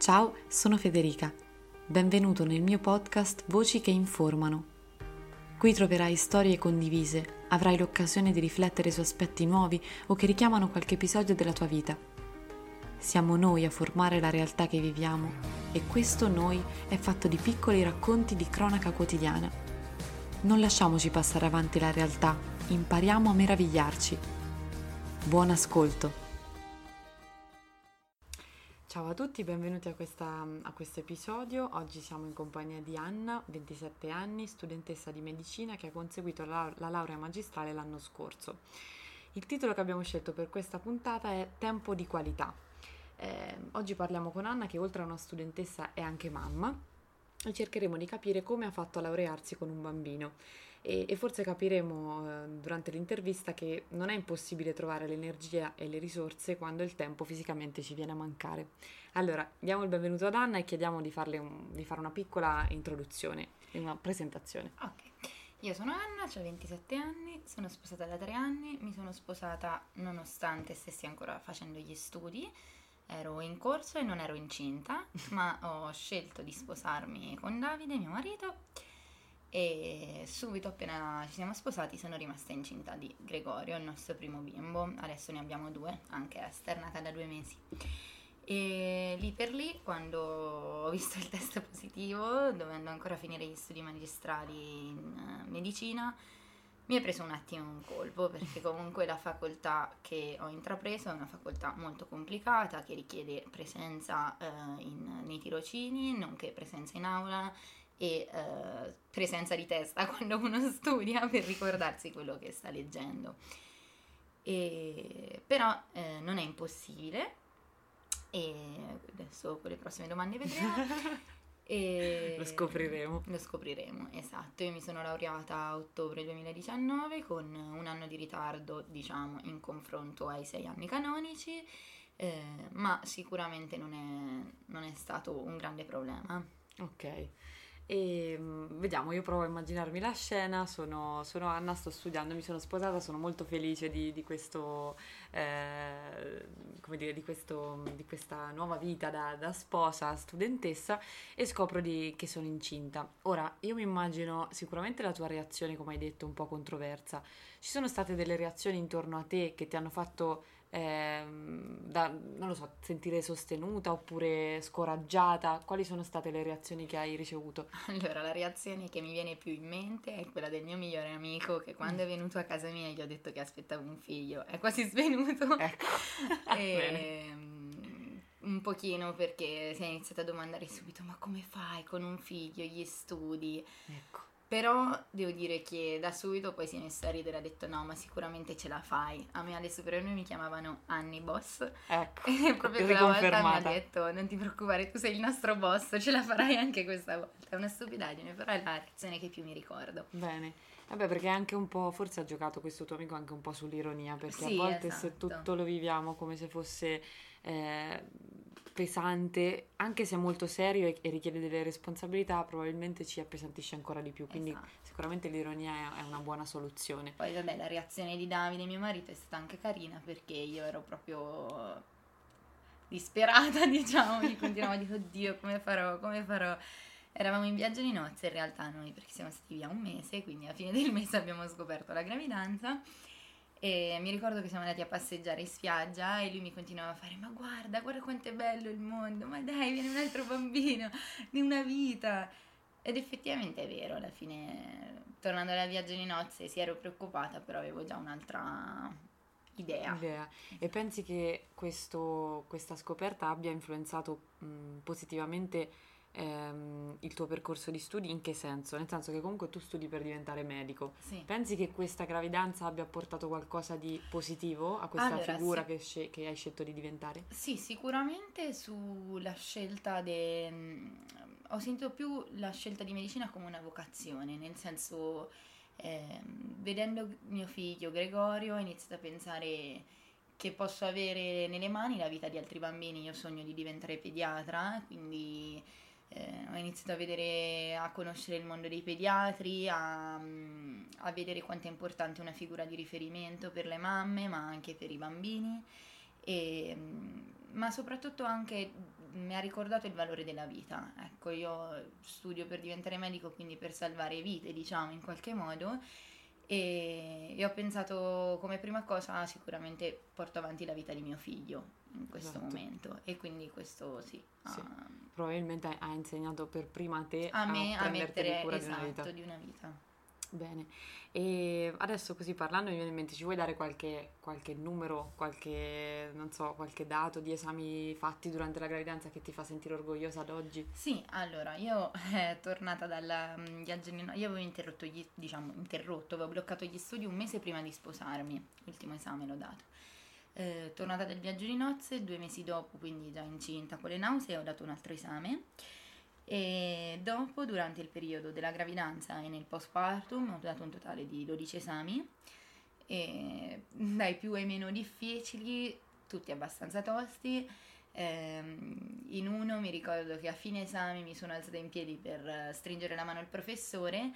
Ciao, sono Federica. Benvenuto nel mio podcast Voci che informano. Qui troverai storie condivise, avrai l'occasione di riflettere su aspetti nuovi o che richiamano qualche episodio della tua vita. Siamo noi a formare la realtà che viviamo e questo noi è fatto di piccoli racconti di cronaca quotidiana. Non lasciamoci passare avanti la realtà, impariamo a meravigliarci. Buon ascolto! Ciao a tutti, benvenuti a, questa, a questo episodio. Oggi siamo in compagnia di Anna, 27 anni, studentessa di medicina che ha conseguito la, la laurea magistrale l'anno scorso. Il titolo che abbiamo scelto per questa puntata è Tempo di qualità. Eh, oggi parliamo con Anna che oltre a una studentessa è anche mamma e cercheremo di capire come ha fatto a laurearsi con un bambino e, e forse capiremo eh, durante l'intervista che non è impossibile trovare l'energia e le risorse quando il tempo fisicamente ci viene a mancare. Allora, diamo il benvenuto ad Anna e chiediamo di, un, di fare una piccola introduzione, una presentazione. Ok. Io sono Anna, ho 27 anni, sono sposata da 3 anni, mi sono sposata nonostante stessi ancora facendo gli studi, ero in corso e non ero incinta, ma ho scelto di sposarmi con Davide, mio marito, e subito appena ci siamo sposati sono rimasta incinta di Gregorio, il nostro primo bimbo, adesso ne abbiamo due, anche Esther nata da due mesi. E lì per lì, quando ho visto il test positivo, dovendo ancora finire gli studi magistrali in eh, medicina, mi è preso un attimo un colpo perché comunque la facoltà che ho intrapreso è una facoltà molto complicata che richiede presenza eh, in, nei tirocini, nonché presenza in aula e eh, presenza di testa quando uno studia per ricordarsi quello che sta leggendo. E, però eh, non è impossibile e adesso con le prossime domande vedremo. e lo scopriremo. Lo scopriremo, esatto. Io mi sono laureata a ottobre 2019 con un anno di ritardo, diciamo, in confronto ai sei anni canonici, eh, ma sicuramente non è, non è stato un grande problema. Ok. E mm, vediamo, io provo a immaginarmi la scena, sono, sono, Anna, sto studiando, mi sono sposata, sono molto felice di, di questo, eh, come dire, di, questo, di questa nuova vita da, da, sposa, studentessa e scopro di, che sono incinta. Ora, io mi immagino sicuramente la tua reazione, come hai detto, un po' controversa. Ci sono state delle reazioni intorno a te che ti hanno fatto eh, da, non lo so, sentire sostenuta oppure scoraggiata? Quali sono state le reazioni che hai ricevuto? Allora, la reazione che mi viene più in mente è quella del mio migliore amico che quando è venuto a casa mia gli ho detto che aspettavo un figlio. È quasi svenuto. Ecco. e, ehm, un pochino perché si è iniziato a domandare subito ma come fai con un figlio, gli studi? Ecco. Però devo dire che da subito poi si è messa a ridere ha detto no, ma sicuramente ce la fai. A me alle superiori mi chiamavano Anni Boss. Ecco. E proprio quella volta mi ha detto non ti preoccupare, tu sei il nostro boss, ce la farai anche questa volta. È una stupidaggine, però è la reazione che più mi ricordo. Bene. Vabbè, perché anche un po', forse ha giocato questo tuo amico anche un po' sull'ironia, perché sì, a volte esatto. se tutto lo viviamo come se fosse eh, pesante, anche se è molto serio e, e, richiede delle responsabilità, probabilmente ci appesantisce ancora di più. Quindi esatto. sicuramente l'ironia è, è, una buona soluzione. Poi vabbè, la reazione di Davide, mio marito, è stata anche carina perché io ero proprio disperata, diciamo, mi continuavo a dire oddio come farò, come farò. Eravamo in viaggio di nozze in realtà noi perché siamo stati via un mese, quindi alla fine del mese abbiamo scoperto la gravidanza e mi ricordo che siamo andati a passeggiare in spiaggia e lui mi continuava a fare: Ma guarda, guarda quanto è bello il mondo, ma dai, viene un altro bambino di una vita. Ed effettivamente è vero, alla fine, tornando dal viaggio di nozze, sì, ero preoccupata, però avevo già un'altra idea. idea. E pensi che questo, questa scoperta abbia influenzato mh, positivamente ehm, il tuo percorso di studi in che senso? Nel senso che comunque tu studi per diventare medico. Sì. Pensi che questa gravidanza abbia portato qualcosa di positivo a questa allora, figura sì. che, sce- che, hai scelto di diventare? Sì, sicuramente sulla scelta de... Ho sentito più la scelta di medicina come una vocazione, nel senso eh, vedendo mio figlio Gregorio ho iniziato a pensare che posso avere nelle mani la vita di altri bambini. Io sogno di diventare pediatra, quindi eh, ho iniziato a vedere, a conoscere il mondo dei pediatri, a, mm, a, vedere quanto è importante una figura di riferimento per le mamme, ma anche per i bambini, e, mm, ma soprattutto anche mi ha ricordato il valore della vita. Ecco, io studio per diventare medico, quindi per salvare vite, diciamo, in qualche modo. E, e ho pensato come prima cosa sicuramente porto avanti la vita di mio figlio in questo esatto. momento e quindi questo sì, sì. Ha, probabilmente ha insegnato per prima a te a, me a mettere cura esatto, di una vita. Di una vita. Bene, e adesso così parlando mi viene in mente, ci vuoi dare qualche, qualche numero, qualche, non so, qualche dato di esami fatti durante la gravidanza che ti fa sentire orgogliosa ad oggi? Sì, allora, io eh, tornata dal viaggio in... io avevo interrotto, gli, diciamo, interrotto, avevo bloccato gli studi un mese prima di sposarmi, l'ultimo esame l'ho dato. Eh, tornata dal viaggio di nozze, due mesi dopo, quindi già incinta con le nausee, ho dato un altro esame e dopo, durante il periodo della gravidanza e nel postpartum, ho dato un totale di 12 esami, e dai più ai meno difficili, tutti abbastanza tosti. Ehm, in uno mi ricordo che a fine esame mi sono alzata in piedi per stringere la mano al professore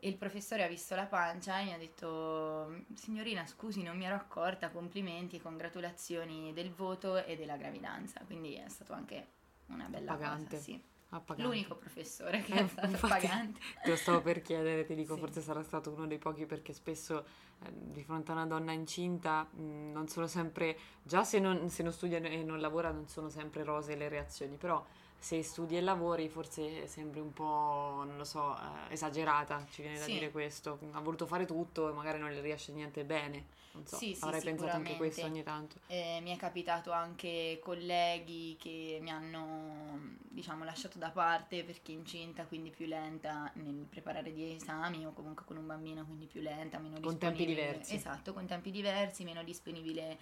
e il professore ha visto la pancia e mi ha detto signorina scusi non mi ero accorta complimenti e congratulazioni del voto e della gravidanza quindi è stato anche una bella Pagante. cosa sì Appagante. L'unico professore che eh, è stato infatti, pagante. Te lo stavo per chiedere, ti dico, sì. forse sarà stato uno dei pochi perché spesso eh, di fronte a una donna incinta mh, mm, non sono sempre, già se non, se non studia e non lavora non sono sempre rose le reazioni, però se studi e lavori forse sembri un po', non lo so, eh, esagerata, ci viene da sì. dire questo. Ha voluto fare tutto e magari non le riesce niente bene. Non so, sì, avrei sì, pensato anche questo ogni tanto. Eh, mi è capitato anche colleghi che mi hanno, diciamo, lasciato da parte perché incinta, quindi più lenta nel preparare gli esami o comunque con un bambino, quindi più lenta, meno con disponibile. Con tempi diversi. Esatto, con tempi diversi, meno disponibile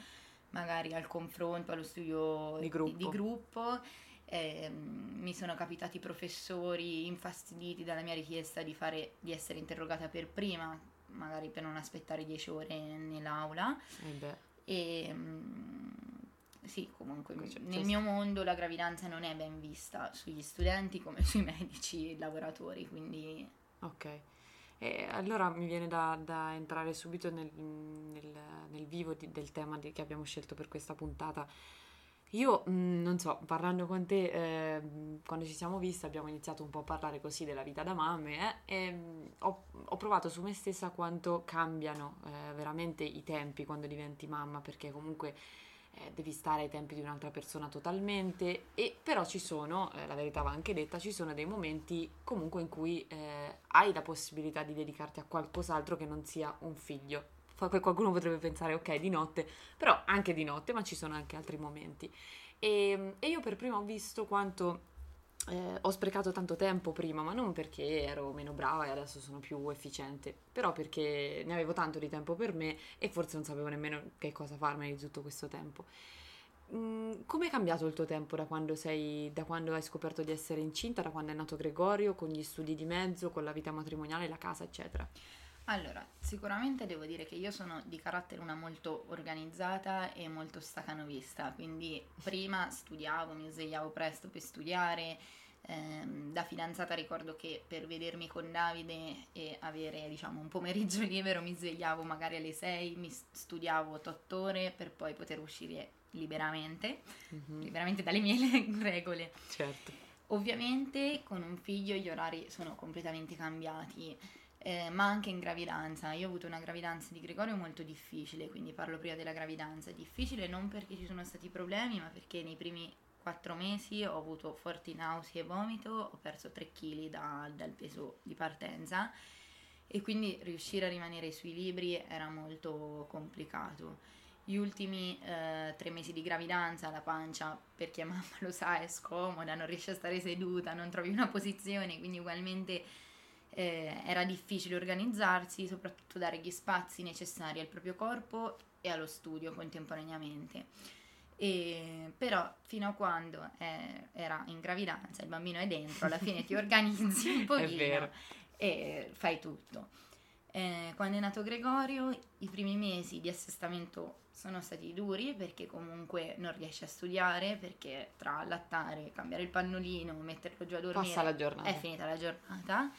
magari al confronto, allo studio di gruppo. Di, di gruppo eh, mi sono capitati professori infastiditi dalla mia richiesta di, fare, di essere interrogata per prima, magari per non aspettare dieci ore nell'aula. Eh e mm, sì, comunque cioè, nel mio mondo la gravidanza non è ben vista sugli studenti come sui medici e lavoratori, quindi... Ok. E allora mi viene da, da entrare subito nel, nel, nel vivo di, del tema di, che abbiamo scelto per questa puntata io mh, mm, non so, parlando con te, eh, quando ci siamo visti abbiamo iniziato un po' a parlare così della vita da mamme eh, e mm, ho, ho, provato su me stessa quanto cambiano eh, veramente i tempi quando diventi mamma, perché comunque eh, devi stare ai tempi di un'altra persona totalmente, e però ci sono, eh, la verità va anche detta, ci sono dei momenti comunque in cui eh, hai la possibilità di dedicarti a qualcos'altro che non sia un figlio qualcuno potrebbe pensare ok di notte, però anche di notte, ma ci sono anche altri momenti. E, e io per prima ho visto quanto eh, ho sprecato tanto tempo prima, ma non perché ero meno brava e adesso sono più efficiente, però perché ne avevo tanto di tempo per me e forse non sapevo nemmeno che cosa farmene di tutto questo tempo. Mm, come è cambiato il tuo tempo da quando, sei, da quando hai scoperto di essere incinta, da quando è nato Gregorio, con gli studi di mezzo, con la vita matrimoniale, la casa, eccetera? Allora, sicuramente devo dire che io sono di carattere una molto organizzata e molto stacanovista, quindi prima studiavo, mi svegliavo presto per studiare, ehm, da fidanzata ricordo che per vedermi con Davide e avere diciamo un pomeriggio libero mi svegliavo magari alle 6, mi studiavo 8 ore per poi poter uscire liberamente, mm-hmm. liberamente dalle mie regole. Certo. Ovviamente con un figlio gli orari sono completamente cambiati eh, ma anche in gravidanza. Io ho avuto una gravidanza di Gregorio molto difficile, quindi parlo prima della gravidanza. Difficile non perché ci sono stati problemi, ma perché nei primi quattro mesi ho avuto forti nausee e vomito, ho perso 3 kg da, dal peso di partenza e quindi riuscire a rimanere sui libri era molto complicato. Gli ultimi eh, tre mesi di gravidanza la pancia, perché mamma lo sa, è scomoda, non riesce a stare seduta, non trovi una posizione, quindi ugualmente eh, era difficile organizzarsi, soprattutto dare gli spazi necessari al proprio corpo e allo studio contemporaneamente. E, però fino a quando eh, era in gravidanza, il bambino è dentro, alla fine ti organizzi un pochino e fai tutto. Eh, quando è nato Gregorio, i primi mesi di assestamento sono stati duri perché comunque non riesci a studiare, perché tra allattare, cambiare il pannolino, metterlo giù a dormire, è finita la giornata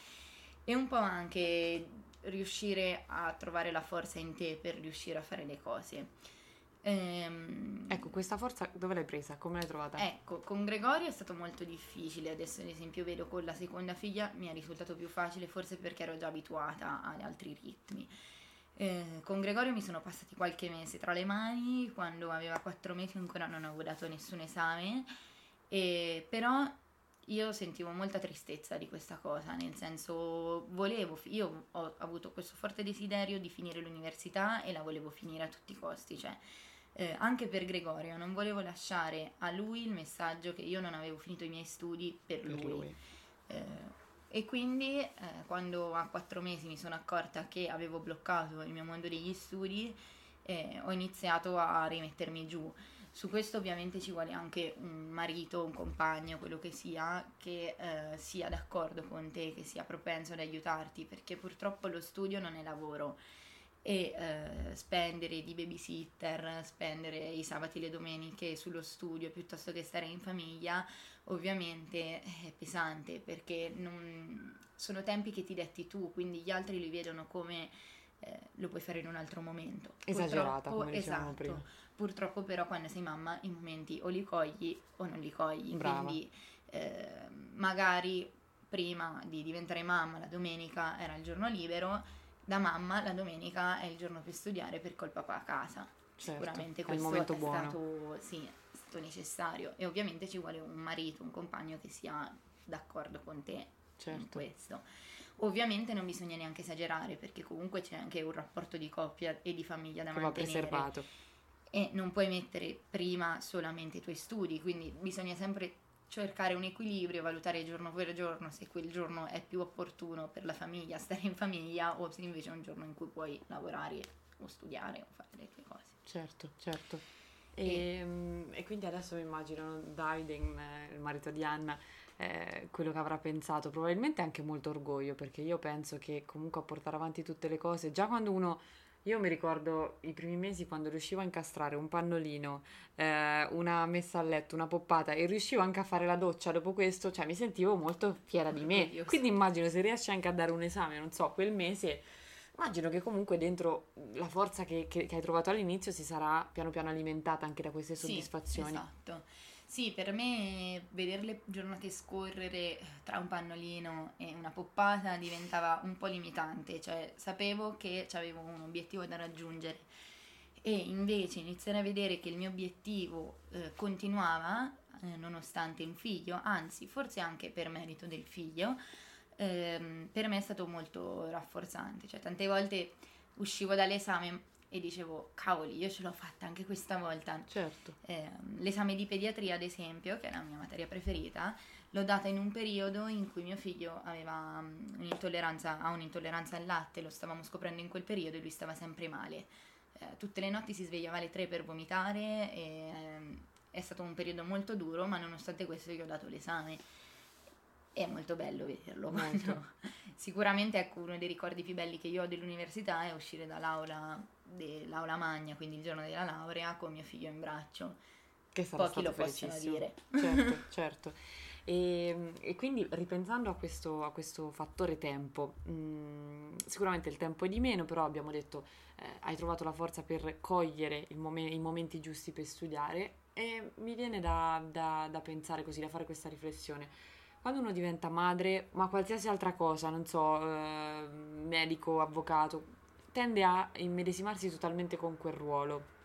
e un po' anche riuscire a trovare la forza in te per riuscire a fare le cose. Ehm, ecco, questa forza dove l'hai presa? Come l'hai trovata? Ecco, con Gregorio è stato molto difficile, adesso ad esempio vedo con la seconda figlia mi è risultato più facile, forse perché ero già abituata ad altri ritmi. Eh, con Gregorio mi sono passati qualche mese tra le mani, quando aveva quattro mesi ancora non avevo dato nessun esame, e, però io sentivo molta tristezza di questa cosa, nel senso volevo, io ho avuto questo forte desiderio di finire l'università e la volevo finire a tutti i costi, cioè eh, anche per Gregorio non volevo lasciare a lui il messaggio che io non avevo finito i miei studi per, per lui. lui. Eh, e quindi eh, quando a quattro mesi mi sono accorta che avevo bloccato il mio mondo degli studi, eh, ho iniziato a rimettermi giù. Su questo ovviamente ci vuole anche un marito, un compagno, quello che sia, che eh, sia d'accordo con te, che sia propenso ad aiutarti, perché purtroppo lo studio non è lavoro e eh, spendere di babysitter, spendere i sabati e le domeniche sullo studio piuttosto che stare in famiglia, ovviamente è pesante perché non, sono tempi che ti detti tu, quindi gli altri li vedono come eh, lo puoi fare in un altro momento. Esagerata, come dicevamo esatto, prima. Purtroppo però quando sei mamma i momenti o li cogli o non li cogli, Brava. quindi eh, magari prima di diventare mamma la domenica era il giorno libero, da mamma la domenica è il giorno per studiare per col papà a casa. Certo, Sicuramente è il questo è buono. stato, sì, è stato necessario e ovviamente ci vuole un marito, un compagno che sia d'accordo con te in Certo. questo. Ovviamente non bisogna neanche esagerare perché comunque c'è anche un rapporto di coppia e di famiglia da Che va mantenere preservato. E non puoi mettere prima solamente i tuoi studi, quindi bisogna sempre cercare un equilibrio, valutare giorno per giorno se quel giorno è più opportuno per la famiglia stare in famiglia o se invece è un giorno in cui puoi lavorare o studiare o fare le tue cose. Certo, certo. E, mm, e quindi adesso mi immagino Davide, eh, il marito di Anna, eh, quello che avrà pensato, probabilmente anche molto orgoglio, perché io penso che comunque a portare avanti tutte le cose, già quando uno, io mi ricordo i primi mesi quando riuscivo a incastrare un pannolino, eh, una messa a letto, una poppata e riuscivo anche a fare la doccia dopo questo, cioè mi sentivo molto fiera di me. Quindi immagino se riesci anche a dare un esame, non so, quel mese Immagino che comunque dentro la forza che, che- che hai trovato all'inizio si sarà piano piano alimentata anche da queste Sì, soddisfazioni. esatto. Sì, per me vedere le giornate scorrere tra un pannolino e una poppata diventava un po' limitante, cioè sapevo che avevo un obiettivo da raggiungere e invece iniziare a vedere che il mio obiettivo eh, continuava eh, nonostante un figlio, anzi forse anche per merito del figlio, ehm, per me è stato molto rafforzante, cioè tante volte uscivo dall'esame e dicevo cavoli io ce l'ho fatta anche questa volta, Certo, Ehm, l'esame di pediatria, ad esempio, che è la mia materia preferita, l'ho data in un periodo in cui mio figlio aveva mm, un'intolleranza, ha un'intolleranza al latte, lo stavamo scoprendo in quel periodo e lui stava sempre male. Eh, tutte le notti si svegliava alle tre per vomitare e ehm, è stato un periodo molto duro, ma nonostante questo io ho dato l'esame. È molto bello vederlo. Molto. Sicuramente ecco, uno dei ricordi più belli che io ho dell'università è uscire dall'aula, dell'aula magna, quindi il giorno della laurea, con mio figlio in braccio. che sarà Pochi stato lo possono dire. Certo, certo. E, e quindi ripensando a questo, a questo fattore tempo, mh, sicuramente il tempo è di meno, però abbiamo detto eh, hai trovato la forza per cogliere il momen- i momenti giusti per studiare e mi viene da, da- da pensare così, da fare questa riflessione. Quando uno diventa madre, ma qualsiasi altra cosa, non so, eh, medico, avvocato, tende a immedesimarsi totalmente con quel ruolo.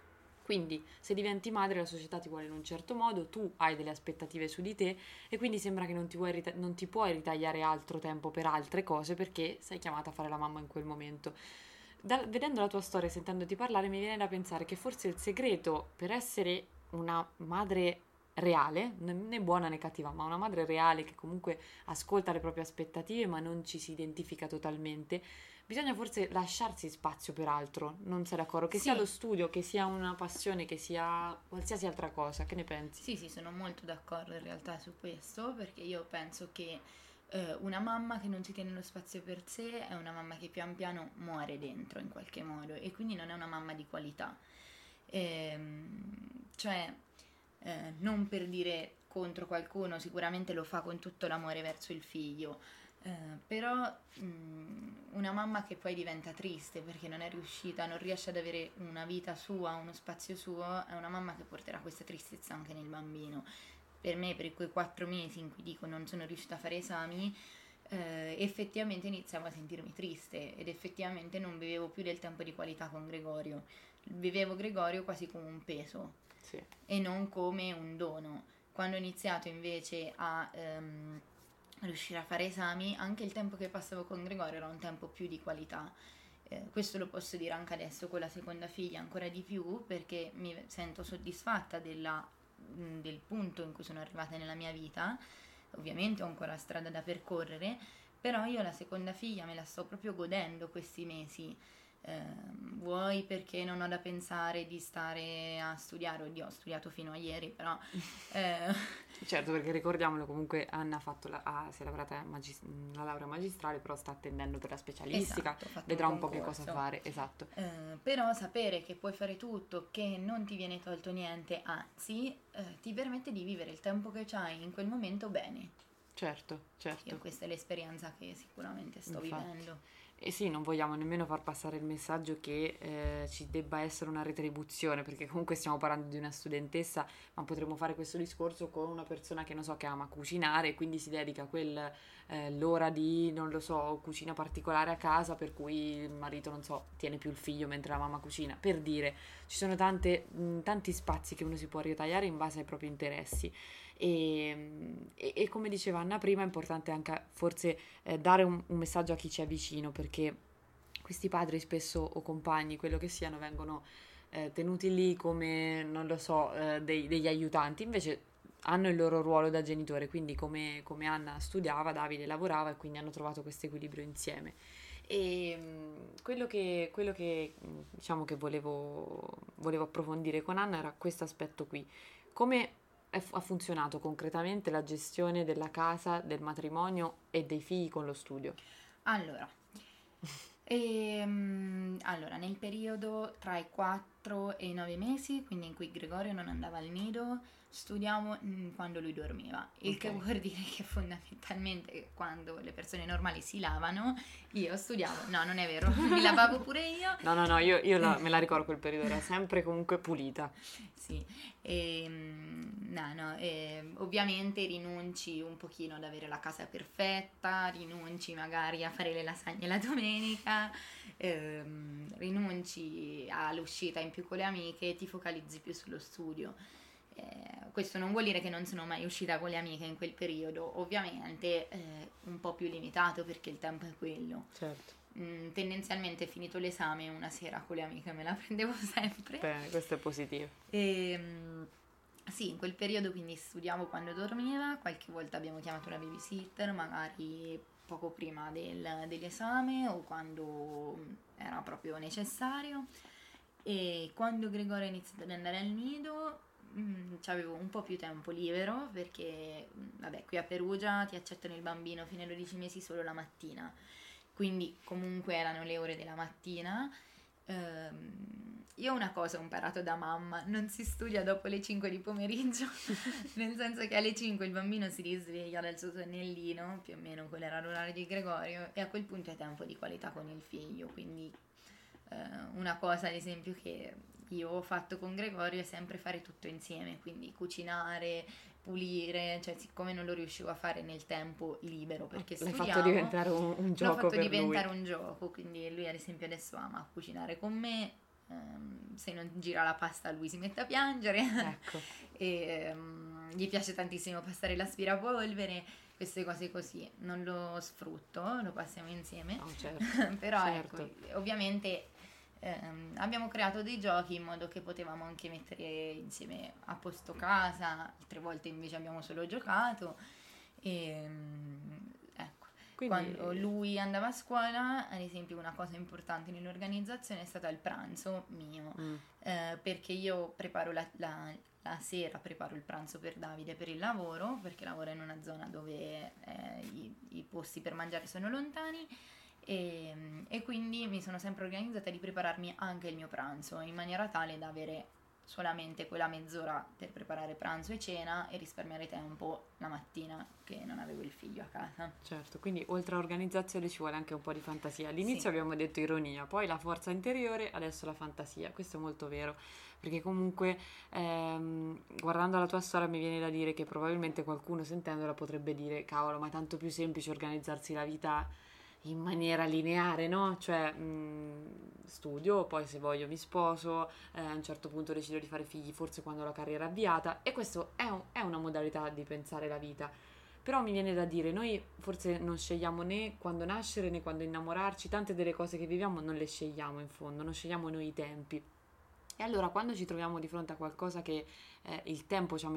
Quindi, se diventi madre, la società ti vuole in un certo modo, tu hai delle aspettative su di te e quindi sembra che non ti, rita- non ti puoi ritagliare altro tempo per altre cose perché sei chiamata a fare la mamma in quel momento. Da- vedendo la tua storia e sentendoti parlare, mi viene da pensare che forse il segreto per essere una madre reale, né buona né cattiva, ma una madre reale che comunque ascolta le proprie aspettative ma non ci si identifica totalmente, bisogna forse lasciarsi spazio per altro, non sei d'accordo? Che sia Sì. lo studio, che sia una passione, che sia qualsiasi altra cosa, che ne pensi? Sì, sì, sono molto d'accordo in realtà su questo, perché io penso che eh, una mamma che non si tiene lo spazio per sé è una mamma che pian piano muore dentro in qualche modo e quindi non è una mamma di qualità. Ehm, cioè, eh, non per dire contro qualcuno, sicuramente lo fa con tutto l'amore verso il figlio, Eh, però mh, una mamma che poi diventa triste perché non è riuscita, non riesce ad avere una vita sua, uno spazio suo, è una mamma che porterà questa tristezza anche nel bambino. Per me, per quei quattro mesi in cui dico non sono riuscita a fare esami, eh, effettivamente iniziavo a sentirmi triste ed effettivamente non vivevo più del tempo di qualità con Gregorio. Vivevo Gregorio quasi come un peso Sì. e non come un dono. Quando ho iniziato invece a ehm, riuscire a fare esami, anche il tempo che passavo con Gregorio era un tempo più di qualità. Eh, questo lo posso dire anche adesso con la seconda figlia ancora di più perché mi sento soddisfatta della- mh, del punto in cui sono arrivata nella mia vita. Ovviamente ho ancora strada da percorrere, però io la seconda figlia me la sto proprio godendo questi mesi. Ehm, vuoi perché non ho da pensare di stare a studiare, oddio ho studiato fino a ieri, però eh, Certo, perché ricordiamolo comunque Anna ha fatto la, ah, si è laureata magis- la laurea magistrale, però sta attendendo per la specialistica, esatto, vedrà un po' che cosa fare, esatto. Eh, però sapere che puoi fare tutto, che non ti viene tolto niente, anzi eh, ti permette di vivere il tempo che hai in quel momento bene. Certo, Io certo. questa è l'esperienza che sicuramente sto Infatti. vivendo. E sì, non vogliamo nemmeno far passare il messaggio che eh, ci debba essere una retribuzione, perché comunque stiamo parlando di una studentessa, ma potremmo fare questo discorso con una persona che non so, che ama cucinare e quindi si dedica quel, eh, l'ora di, non lo so, cucina particolare a casa, per cui il marito, non so, tiene più il figlio mentre la mamma cucina. Per dire, ci sono tante, mh, tanti spazi che uno si può ritagliare in base ai propri interessi. E, e- e come diceva Anna prima, è importante anche forse eh, dare un, un messaggio a chi ci è vicino, perché questi padri spesso o compagni, quello che siano, vengono eh, tenuti lì come, non lo so, eh, dei- degli aiutanti, invece hanno il loro ruolo da genitore, quindi come, come Anna studiava, Davide lavorava e quindi hanno trovato questo equilibrio insieme. E mh, quello che, quello che, diciamo che volevo, volevo approfondire con Anna era questo aspetto qui. Come ha funzionato concretamente la gestione della casa, del matrimonio e dei figli con lo studio? Allora, ehm, allora, nel periodo tra i 4 e i 9 mesi, quindi in cui Gregorio non andava al nido, studiavo mm, quando lui dormiva, il che Ok. vuol dire che fondamentalmente quando le persone normali si lavano, io studiavo, no non è vero, mi lavavo pure io, No, no, no, io, io la- me la ricordo quel periodo, era sempre comunque pulita. Sì, ehm, no, no, ehm, ovviamente rinunci un pochino ad avere la casa perfetta, rinunci magari a fare le lasagne la domenica, ehm, rinunci all'uscita in più con le amiche e ti focalizzi più sullo studio. Eh, questo non vuol dire che non sono mai uscita con le amiche in quel periodo, ovviamente eh, un po' più limitato perché il tempo è quello. Certo. Mm, tendenzialmente finito l'esame una sera con le amiche me la prendevo sempre. Bene, questo è positivo. Ehm, sì, in quel periodo quindi studiavo quando dormiva, qualche volta abbiamo chiamato una babysitter, magari poco prima del- dell'esame o quando era proprio necessario. E quando Gregorio ha iniziato ad andare al nido, mm, avevo un po' più tempo libero perché, mm, vabbè, qui a Perugia ti accettano il bambino fino ai 12 mesi solo la mattina, quindi comunque erano le ore della mattina. Ehm, io una cosa ho imparato da mamma, non si studia dopo le 5 di pomeriggio, nel senso che alle 5 il bambino si risveglia dal suo sonnellino, più o meno quello era l'orario di Gregorio, e a quel punto è tempo di qualità con il figlio, quindi una cosa ad esempio che io ho fatto con Gregorio è sempre fare tutto insieme, quindi cucinare, pulire, cioè siccome non lo riuscivo a fare nel tempo libero perché L'hai studiavo, fatto diventare un, un L'ho gioco fatto per diventare lui. un gioco, quindi lui ad esempio adesso ama cucinare con me, ehm, se non gira la pasta lui si mette a piangere Ecco, e ehm, gli piace tantissimo passare l'aspirapolvere, queste cose così, non lo sfrutto, lo passiamo insieme, no, certo. però certo. ecco, ovviamente ehm, abbiamo creato dei giochi in modo che potevamo anche mettere insieme a posto casa, altre volte invece abbiamo solo giocato e ecco. Quindi, Quando lui andava a scuola, ad esempio, una cosa importante nell'organizzazione è stata il pranzo mio, Mm, eh, perché io preparo la, la- la sera, preparo il pranzo per Davide per il lavoro, perché lavora in una zona dove eh, i, i posti per mangiare sono lontani. E, e quindi mi sono sempre organizzata di prepararmi anche il mio pranzo in maniera tale da avere solamente quella mezz'ora per preparare pranzo e cena e risparmiare tempo la mattina che non avevo il figlio a casa. Certo, quindi oltre a organizzazione ci vuole anche un po' di fantasia. All'inizio sì. abbiamo detto ironia, poi la forza interiore, adesso la fantasia. Questo è molto vero, perché comunque ehm, guardando la tua storia mi viene da dire che probabilmente qualcuno sentendola potrebbe dire cavolo, ma è tanto più semplice organizzarsi la vita in maniera lineare, no? Cioè mh, studio, poi se voglio mi sposo, eh, a un certo punto decido di fare figli, forse quando la carriera avviata e questo è, un, è una modalità di pensare la vita. Però mi viene da dire, noi forse non scegliamo né quando nascere né quando innamorarci, tante delle cose che viviamo non le scegliamo in fondo, non scegliamo noi i tempi. E allora quando ci troviamo di fronte a qualcosa che eh, il tempo, cioè,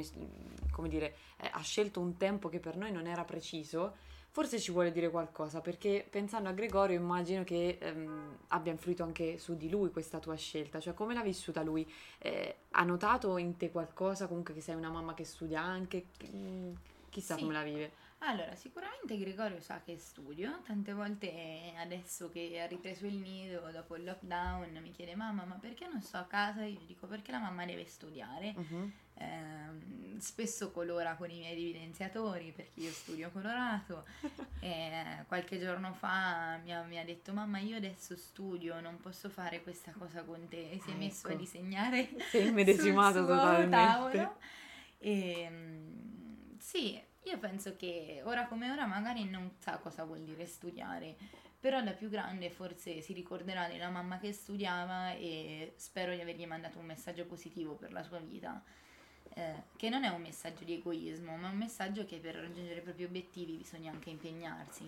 come dire, eh, ha scelto un tempo che per noi non era preciso, forse ci vuole dire qualcosa, perché pensando a Gregorio immagino che ehm, abbia influito anche su di lui questa tua scelta, cioè come l'ha vissuta lui? Eh, ha notato in te qualcosa, comunque che sei una mamma che studia anche? Chissà sì. come la vive. Allora, sicuramente Gregorio sa che studio, tante volte adesso che ha ripreso il nido dopo il lockdown mi chiede mamma ma perché non sto a casa? Io dico perché la mamma deve studiare. Uh-huh. Eh, spesso colora con i miei evidenziatori perché io studio colorato. eh, qualche giorno fa mi ha, mi ha, detto mamma io adesso studio, non posso fare questa cosa con te. E si è ecco. messo a disegnare. Si è totalmente. Tavolo. E, ehm, sì, io penso che ora come ora magari non sa cosa vuol dire studiare, però da più grande forse si ricorderà della mamma che studiava e spero di avergli mandato un messaggio positivo per la sua vita. Eh, che non è un messaggio di egoismo, ma un messaggio che per raggiungere i propri obiettivi bisogna anche impegnarsi.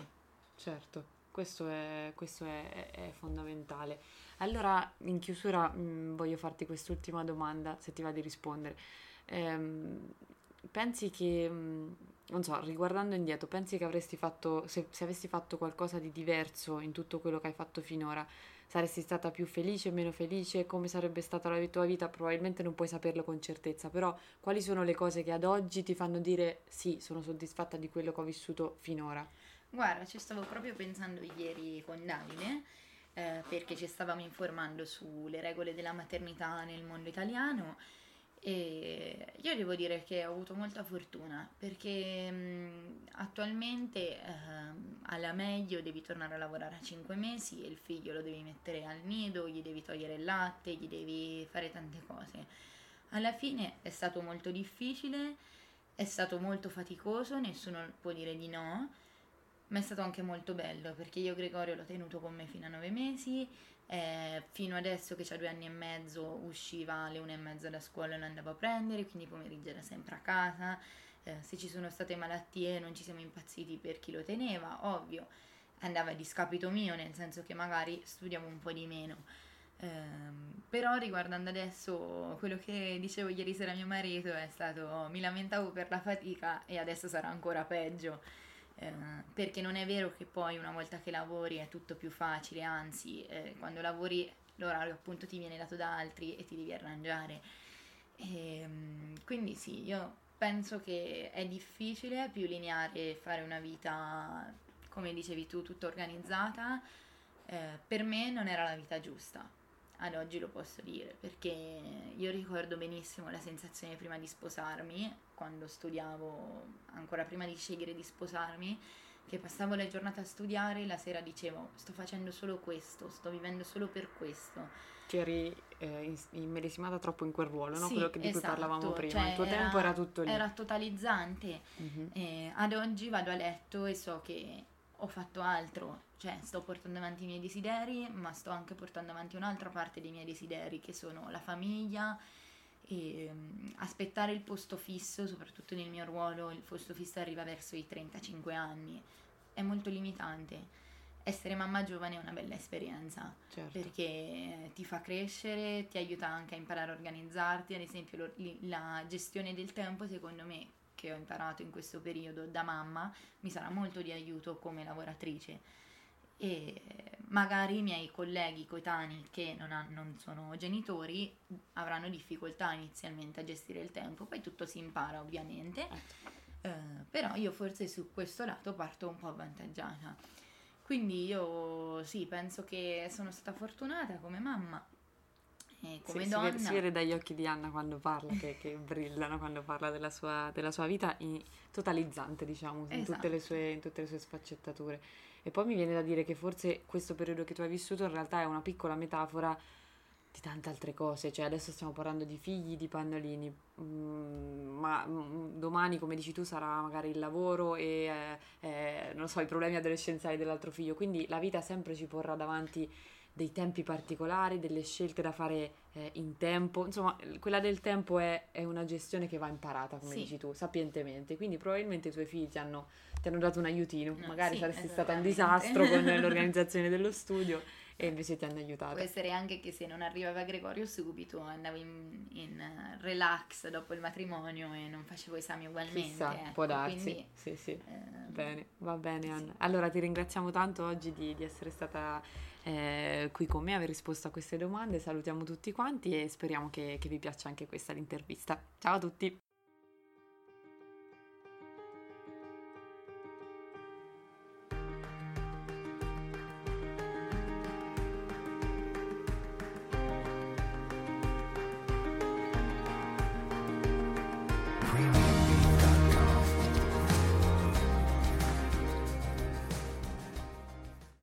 Certo, questo è, questo è, è fondamentale. Allora, in chiusura, mh, mm, voglio farti quest'ultima domanda, se ti va di rispondere. Ehm, pensi che... Mh, mm, non so, riguardando indietro, pensi che avresti fatto, se, se, avessi fatto qualcosa di diverso in tutto quello che hai fatto finora, saresti stata più felice, meno felice? Come sarebbe stata la tua vita? Probabilmente non puoi saperlo con certezza, però quali sono le cose che ad oggi ti fanno dire sì, sono soddisfatta di quello che ho vissuto finora? Guarda, ci stavo proprio pensando ieri con Davide. Eh, perché ci stavamo informando sulle regole della maternità nel mondo italiano e io devo dire che ho avuto molta fortuna perché mh, attualmente eh, alla meglio devi tornare a lavorare a 5 mesi e il figlio lo devi mettere al nido, gli devi togliere il latte, gli devi fare tante cose. Alla fine è stato molto difficile, è stato molto faticoso, nessuno può dire di no, ma è stato anche molto bello perché io Gregorio l'ho tenuto con me fino a 9 mesi eh, fino adesso che ha due anni e mezzo usciva alle una e mezza da scuola e lo andavo a prendere, quindi pomeriggio era sempre a casa. Eh, se ci sono state malattie non ci siamo impazziti per chi lo teneva, ovvio, andava a discapito mio, nel senso che magari studiavo un po' di meno. Eh, però riguardando adesso quello che dicevo ieri sera a mio marito è stato mi lamentavo per la fatica e adesso sarà ancora peggio eh, perché non è vero che poi una volta che lavori è tutto più facile, anzi eh, quando lavori l'orario appunto ti viene dato da altri e ti devi arrangiare. E, ehm, quindi sì, io penso che è difficile, più lineare fare una vita, come dicevi tu, tutta organizzata. Eh, per me non era la vita giusta ad oggi lo posso dire, perché io ricordo benissimo la sensazione prima di sposarmi, quando studiavo, ancora prima di scegliere di sposarmi, che passavo la giornata a studiare e la sera dicevo sto facendo solo questo, sto vivendo solo per questo. Che eri eh, immedesimata troppo in quel ruolo, no? Sì, quello di esatto. cui parlavamo prima. Cioè, Il tuo era, tempo era tutto lì. Era totalizzante. Uh-huh. Eh, ad oggi vado a letto e so che ho fatto altro, cioè sto portando avanti i miei desideri, ma sto anche portando avanti un'altra parte dei miei desideri che sono la famiglia e um, aspettare il posto fisso, soprattutto nel mio ruolo, il posto fisso arriva verso i 35 anli, è molto limitante. Essere mamma giovane è una bella esperienza certo. perché ti fa crescere, ti aiuta anche a imparare a organizzarti, ad esempio lo, la gestione del tempo secondo me che ho imparato in questo periodo da mamma mi sarà molto di aiuto come lavoratrice e magari i miei colleghi coetanei che non, ha, non, sono genitori avranno difficoltà inizialmente a gestire il tempo, poi tutto si impara ovviamente, certo. eh, però io forse su questo lato parto un po' avvantaggiata. Quindi io sì, penso che sono stata fortunata come mamma E come Sì, donna... si vede dagli occhi di Anna quando parla, che, che brillano quando parla della sua, della sua vita, in- totalizzante, diciamo, in, tutte le Esatto. sue, in tutte le sue sfaccettature. E poi mi viene da dire che forse questo periodo che tu hai vissuto in realtà è una piccola metafora di tante altre cose, cioè adesso stiamo parlando di figli, di pannolini, mm, ma mm, domani, come dici tu, sarà magari il lavoro e, eh, eh, non so, i problemi adolescenziali dell'altro figlio, quindi la vita sempre ci porrà davanti dei tempi particolari, delle scelte da fare eh, in tempo, insomma, quella del tempo è, è una gestione che va imparata, come Sì. dici tu, sapientemente, quindi probabilmente i tuoi figli ti hanno, ti hanno dato un aiutino, No, magari sì, saresti stata un disastro con l'organizzazione dello studio e invece ti hanno aiutato. Può essere anche che se non arrivava Gregorio subito andavo in, in, eh, relax dopo il matrimonio e non facevo esami ugualmente. Chissà, ecco, può darsi. quindi, Sì, sì. ehm, Bene, va bene sì. Anna. Allora ti ringraziamo tanto oggi di, di essere stata eh, qui con me, aver risposto a queste domande. Salutiamo tutti quanti e speriamo che, che vi piaccia anche questa l'intervista. Ciao a tutti!